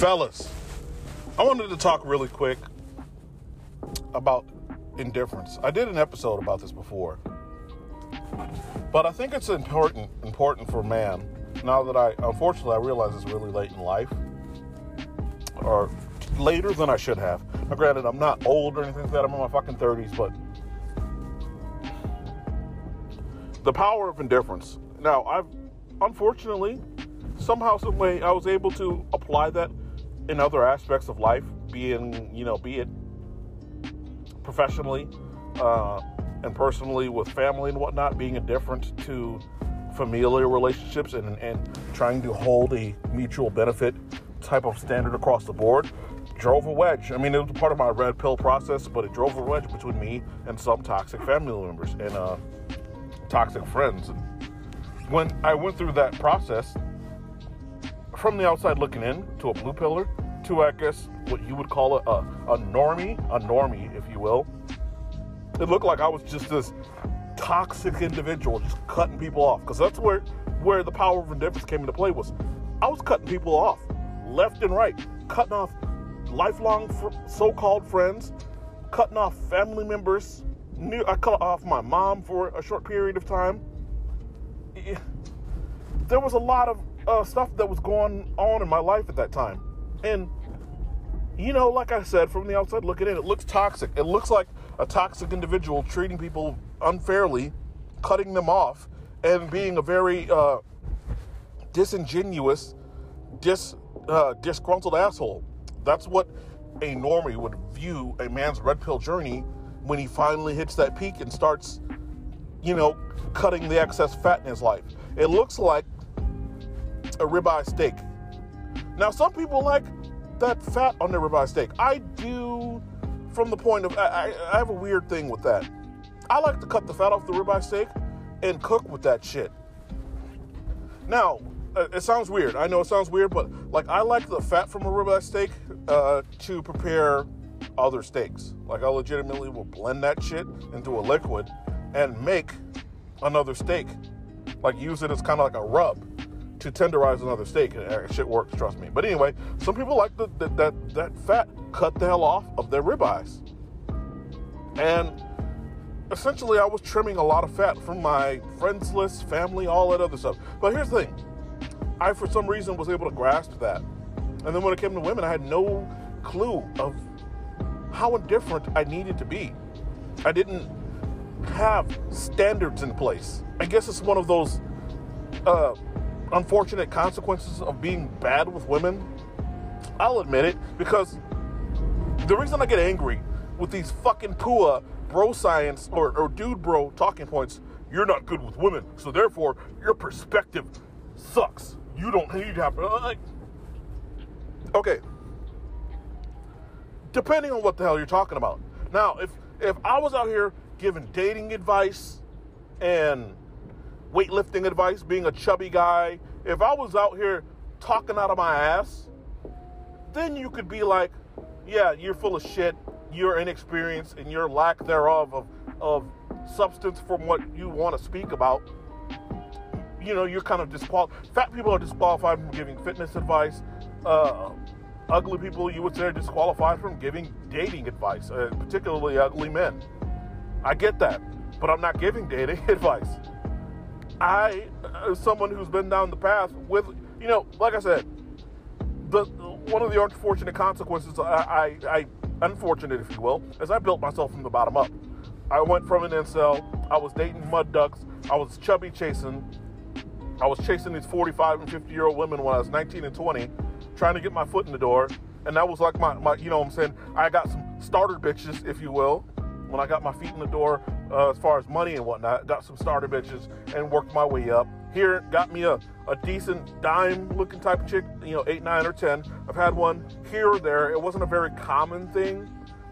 Fellas, I wanted to talk really quick about indifference. I did an episode about this before. But I think it's important important for man now that I unfortunately I realize it's really late in life or later than I should have. Now granted I'm not old or anything like that, I'm in my fucking 30s, but the power of indifference. Now I've unfortunately somehow some way I was able to apply that in other aspects of life, being you know, be it professionally uh, and personally with family and whatnot, being indifferent to familiar relationships and, and trying to hold a mutual benefit type of standard across the board drove a wedge. I mean, it was part of my red pill process, but it drove a wedge between me and some toxic family members and uh, toxic friends. And when I went through that process, from the outside looking in to a blue pillar to, I guess, what you would call a, a, a normie, a normie, if you will, it looked like I was just this toxic individual, just cutting people off. Because that's where where the power of indifference came into play was I was cutting people off left and right, cutting off lifelong fr- so-called friends, cutting off family members. New, I cut off my mom for a short period of time. There was a lot of uh, stuff that was going on in my life at that time, and you know, like I said, from the outside looking in, it looks toxic. It looks like a toxic individual treating people unfairly, cutting them off, and being a very uh, disingenuous, dis, uh, disgruntled asshole. That's what a normie would view a man's red pill journey when he finally hits that peak and starts, you know, cutting the excess fat in his life. It looks like a ribeye steak. Now, some people like that fat on their ribeye steak. I do from the point of, I, I, have a weird thing with that. I like to cut the fat off the ribeye steak and cook with that shit. Now, uh, it sounds weird. I know it sounds weird, but like I like the fat from a ribeye steak uh, to prepare other steaks. Like I legitimately will blend that shit into a liquid and make another steak. Like use it as kind of like a rub to tenderize another steak. And shit works, trust me. But anyway, some people like the, the, that that fat cut the hell off of their ribeyes, and essentially I was trimming a lot of fat from my friends list, family, all that other stuff. But here's the thing: I for some reason was able to grasp that, and then when it came to women, I had no clue of how indifferent I needed to be. I didn't have standards in place. I guess it's one of those. Uh, unfortunate consequences of being bad with women. I'll admit it because the reason I get angry with these fucking PUA bro science or, or dude bro talking points, you're not good with women, so therefore your perspective sucks. You don't need to have uh, like okay. Depending on what the hell you're talking about. Now, if if I was out here giving dating advice and weightlifting advice, being a chubby guy, if I was out here talking out of my ass, then you could be like, yeah, you're full of shit, you're inexperienced, and your lack thereof of, of substance from what you want to speak about. You know, you're kind of disqualified. Fat people are disqualified from giving fitness advice. Uh, ugly people, you would say, are disqualified from giving dating advice, uh, particularly ugly men. I get that, but I'm not giving dating advice. I, as someone who's been down the path with, you know, like I said, the one of the unfortunate consequences, I, I, I unfortunate if you will, is I built myself from the bottom up. I went from an incel. I was dating mud ducks. I was chubby chasing. I was chasing these 45 and 50 year old women when I was 19 and 20, trying to get my foot in the door. And that was like my, my you know what I'm saying? I got some starter bitches, if you will, when I got my feet in the door uh, as far as money and whatnot. Got some starter bitches and worked my way up. Here, got me a, a decent dime looking type of chick, you know, eight, nine, or 10. I've had one here or there. It wasn't a very common thing,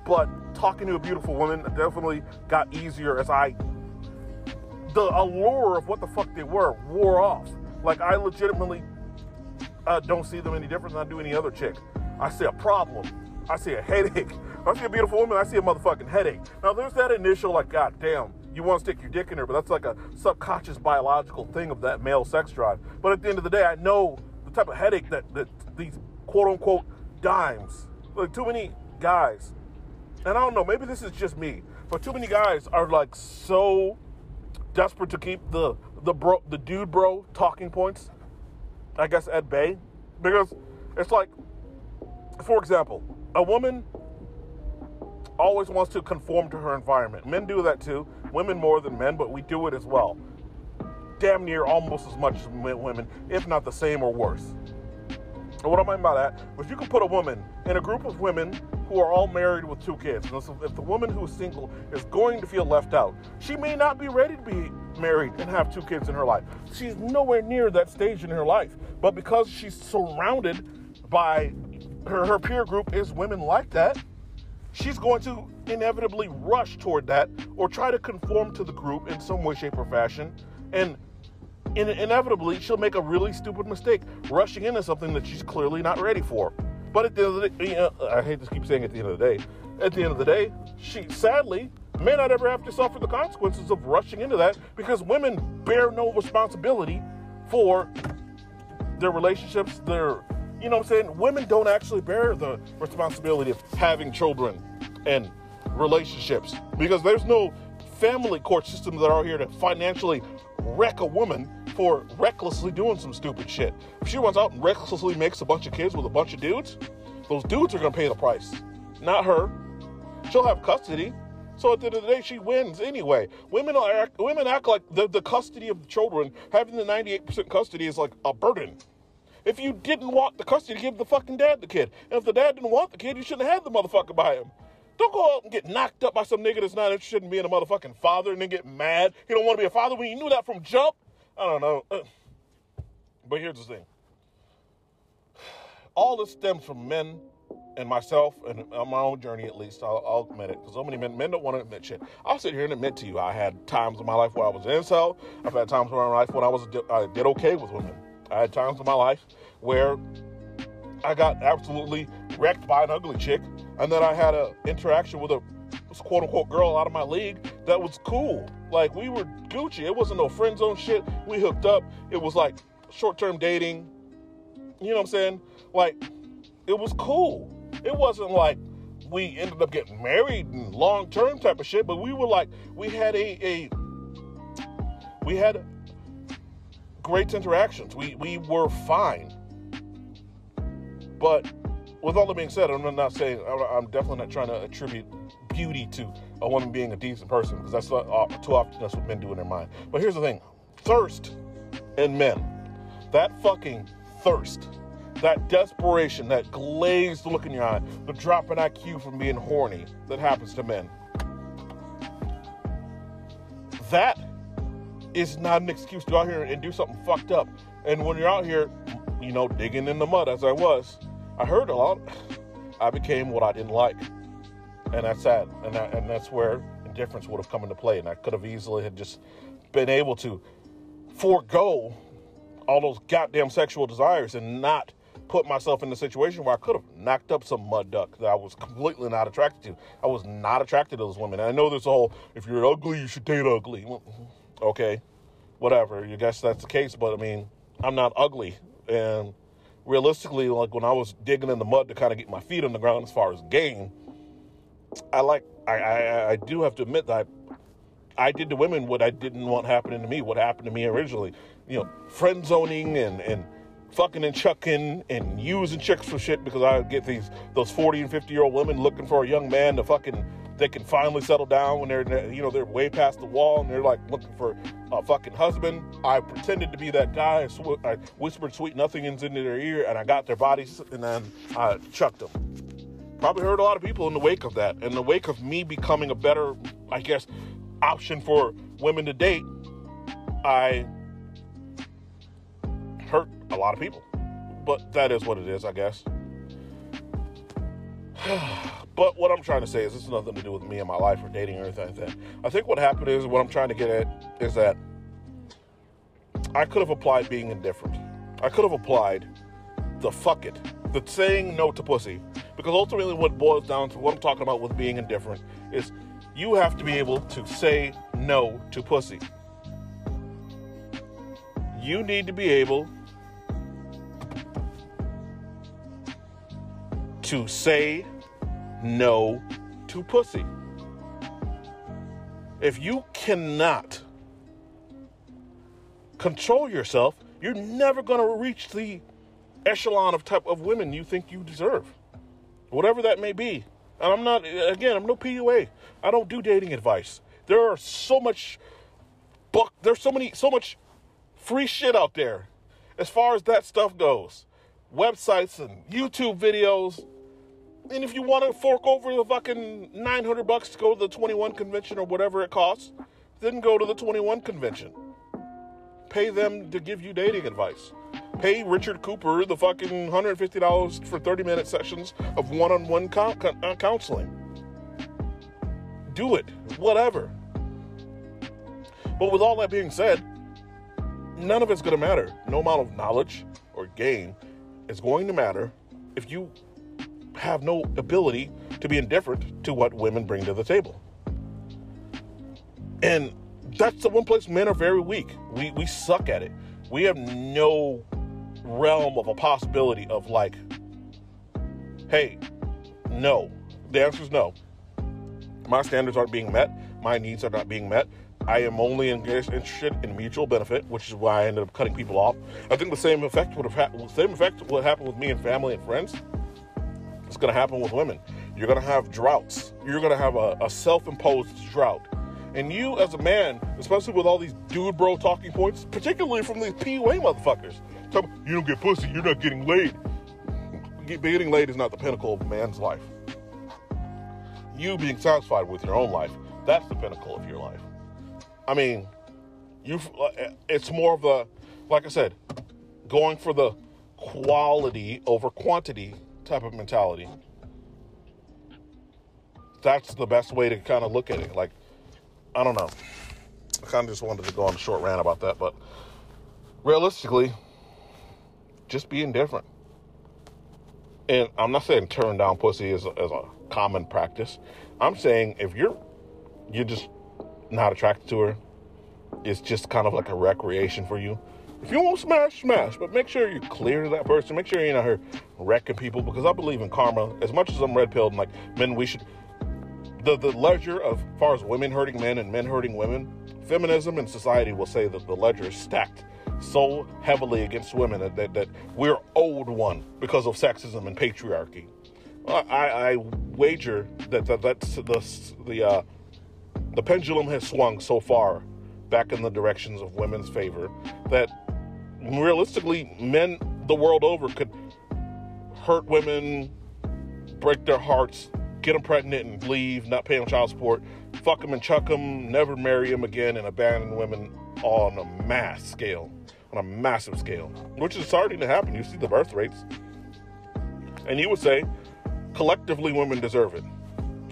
but talking to a beautiful woman definitely got easier as I, the allure of what the fuck they were wore off. Like, I legitimately uh, don't see them any different than I do any other chick. I see a problem. I see a headache. I see a beautiful woman, I see a motherfucking headache. Now, there's that initial, like, God damn, you want to stick your dick in her, but that's like a subconscious biological thing of that male sex drive. But at the end of the day, I know the type of headache that, that these quote unquote dimes. Like too many guys. And I don't know, maybe this is just me, but too many guys are like so desperate to keep the the bro the dude bro talking points. I guess at bay because it's like for example, a woman always wants to conform to her environment. Men do that too. Women more than men, but we do it as well. Damn near almost as much as women, if not the same or worse. And what I mean by that is you can put a woman in a group of women who are all married with two kids. And if the woman who is single is going to feel left out, she may not be ready to be married and have two kids in her life. She's nowhere near that stage in her life. But because she's surrounded by her, her peer group is women like that, she's going to inevitably rush toward that or try to conform to the group in some way, shape, or fashion. And in- inevitably, she'll make a really stupid mistake, rushing into something that she's clearly not ready for. But at the end of the day, you know, I hate to keep saying at the end of the day, at the end of the day, she sadly may not ever have to suffer the consequences of rushing into that because women bear no responsibility for their relationships, their you know what I'm saying? Women don't actually bear the responsibility of having children and relationships because there's no family court system that are here to financially wreck a woman for recklessly doing some stupid shit. If she runs out and recklessly makes a bunch of kids with a bunch of dudes, those dudes are gonna pay the price, not her. She'll have custody. So at the end of the day, she wins anyway. Women are women act like the, the custody of the children, having the 98% custody is like a burden. If you didn't want the custody, give the fucking dad the kid. And if the dad didn't want the kid, you shouldn't have the motherfucker by him. Don't go out and get knocked up by some nigga that's not interested in being a motherfucking father and then get mad. He don't want to be a father when you knew that from jump. I don't know. Uh, but here's the thing. All this stems from men and myself and on my own journey at least. I'll, I'll admit it because so many men men don't want to admit shit. I'll sit here and admit to you, I had times in my life where I was an incel. I've had times in my life when I was I did okay with women. I had times in my life where I got absolutely wrecked by an ugly chick, and then I had an interaction with a quote unquote girl out of my league that was cool. Like we were Gucci. It wasn't no friend zone shit. We hooked up. It was like short term dating. You know what I'm saying? Like it was cool. It wasn't like we ended up getting married and long term type of shit, but we were like we had a a we had great interactions. We we were fine. But with all that being said, I'm not saying I'm definitely not trying to attribute beauty to a woman being a decent person because that's not, uh, too often that's what men do in their mind. But here's the thing: thirst in men, that fucking thirst, that desperation, that glazed look in your eye, the drop in IQ from being horny that happens to men. That is not an excuse to go out here and do something fucked up. And when you're out here, you know, digging in the mud as I was, I heard a lot. I became what I didn't like, and that's sad. And that, and that's where indifference would have come into play. And I could have easily had just been able to forego all those goddamn sexual desires and not put myself in a situation where I could have knocked up some mud duck that I was completely not attracted to. I was not attracted to those women. And I know there's a whole if you're ugly, you should date ugly. Okay, whatever. You guess that's the case, but I mean, I'm not ugly. And realistically, like when I was digging in the mud to kind of get my feet on the ground as far as game, I like I, I, I do have to admit that I did to women what I didn't want happening to me, what happened to me originally. You know, friend zoning and and fucking and chucking and using chicks for shit because I get these those 40 and 50 year old women looking for a young man to fucking they can finally settle down when they're you know they're way past the wall and they're like looking for a fucking husband. I pretended to be that guy. I, sw- I whispered sweet nothings into their ear and I got their bodies and then I chucked them. Probably hurt a lot of people in the wake of that. In the wake of me becoming a better, I guess, option for women to date, I hurt a lot of people. But that is what it is, I guess. but what I'm trying to say is this has nothing to do with me and my life or dating or anything like that. I think what happened is what I'm trying to get at is that I could have applied being indifferent. I could have applied the fuck it, the saying no to pussy. Because ultimately, what boils down to what I'm talking about with being indifferent is you have to be able to say no to pussy. You need to be able to say no to pussy. If you cannot control yourself, you're never going to reach the echelon of type of women you think you deserve. Whatever that may be. And I'm not again, I'm no PUA. I don't do dating advice. There are so much buck there's so many so much free shit out there as far as that stuff goes. Websites and YouTube videos. And if you want to fork over the fucking 900 bucks to go to the 21 convention or whatever it costs, then go to the 21 convention. Pay them to give you dating advice. Pay Richard Cooper the fucking $150 for 30 minute sessions of one on one counseling. Do it, whatever. But with all that being said, none of it's going to matter. No amount of knowledge or gain is going to matter if you have no ability to be indifferent to what women bring to the table. And that's the one place men are very weak. We we suck at it. We have no realm of a possibility of like, hey, no. The answer is no. My standards aren't being met. My needs are not being met. I am only engaged, interested in mutual benefit, which is why I ended up cutting people off. I think the same effect would have happened. Same effect would happen with me and family and friends. It's going to happen with women. You're going to have droughts. You're going to have a, a self-imposed drought. And you, as a man, especially with all these dude bro talking points, particularly from these PUA motherfuckers, you don't get pussy, you're not getting laid. Getting laid is not the pinnacle of a man's life. You being satisfied with your own life, that's the pinnacle of your life. I mean, you uh, it's more of a like I said, going for the quality over quantity type of mentality. That's the best way to kind of look at it. Like, I don't know. I kind of just wanted to go on a short rant about that, but realistically, just being different. And I'm not saying turn down pussy a, as a common practice. I'm saying if you're you're just not attracted to her, it's just kind of like a recreation for you. If you want smash, smash, but make sure you're clear to that person. Make sure you're not here wrecking people because I believe in karma. As much as I'm red pilled and like men, we should the the ledger of far as women hurting men and men hurting women, feminism and society will say that the ledger is stacked so heavily against women that, that, that we're owed one because of sexism and patriarchy. I, I wager that, that that's the the uh, the pendulum has swung so far back in the directions of women's favor that realistically men the world over could hurt women, break their hearts, get them pregnant and leave, not pay them child support, fuck them and chuck them, never marry them again, and abandon women on a mass scale, on a massive scale, which is starting to happen. You see the birth rates. And you would say, collectively, women deserve it.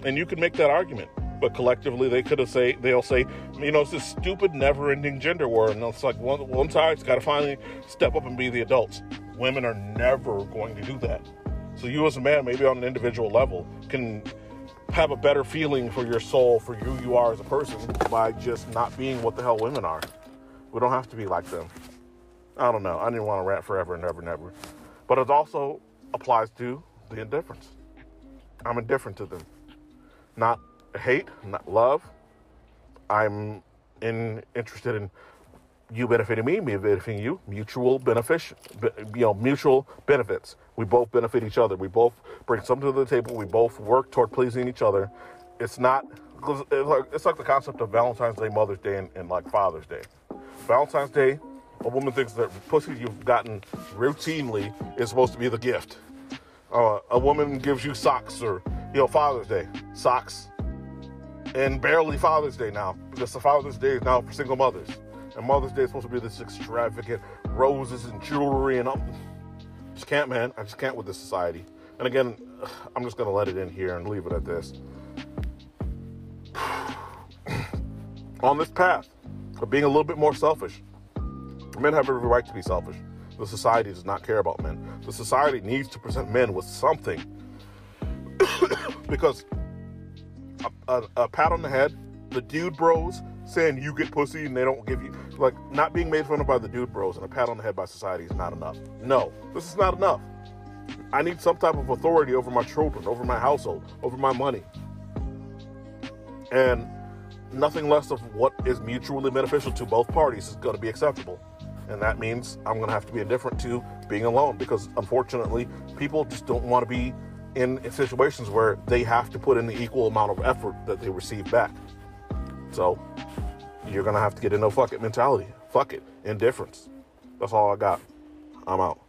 And you could make that argument but collectively they could have say they'll say, you know, it's this stupid, never-ending gender war, and it's like one one side's got to finally step up and be the adults. Women are never going to do that. So you, as a man, maybe on an individual level, can have a better feeling for your soul, for who you are as a person, by just not being what the hell women are. We don't have to be like them. I don't know. I didn't want to rant forever and ever and ever. But it also applies to the indifference. I'm indifferent to them. Not hate, not love. I'm in interested in you benefiting me, me benefiting you, mutual benefit, you know, mutual benefits. We both benefit each other. We both bring something to the table. We both work toward pleasing each other. It's not, it's like, it's like the concept of Valentine's Day, Mother's Day, and, and like Father's Day. Valentine's Day, a woman thinks that pussy you've gotten routinely is supposed to be the gift. Uh, a woman gives you socks or, you know, Father's Day, socks, and barely Father's Day now because the Father's Day is now for single mothers, and Mother's Day is supposed to be this extravagant roses and jewelry and all. Just can't, man. I just can't with this society. And again, I'm just gonna let it in here and leave it at this. On this path of being a little bit more selfish, men have every right to be selfish. The society does not care about men. The society needs to present men with something because a, a pat on the head, the dude bros saying you get pussy and they don't give you like not being made fun of by the dude bros and a pat on the head by society is not enough. No, this is not enough. I need some type of authority over my children, over my household, over my money. And nothing less of what is mutually beneficial to both parties is going to be acceptable. And that means I'm going to have to be indifferent to being alone because unfortunately, people just don't want to be in situations where they have to put in the equal amount of effort that they receive back. So you're going to have to get a no fuck it mentality. Fuck it. Indifference. That's all I got. I'm out.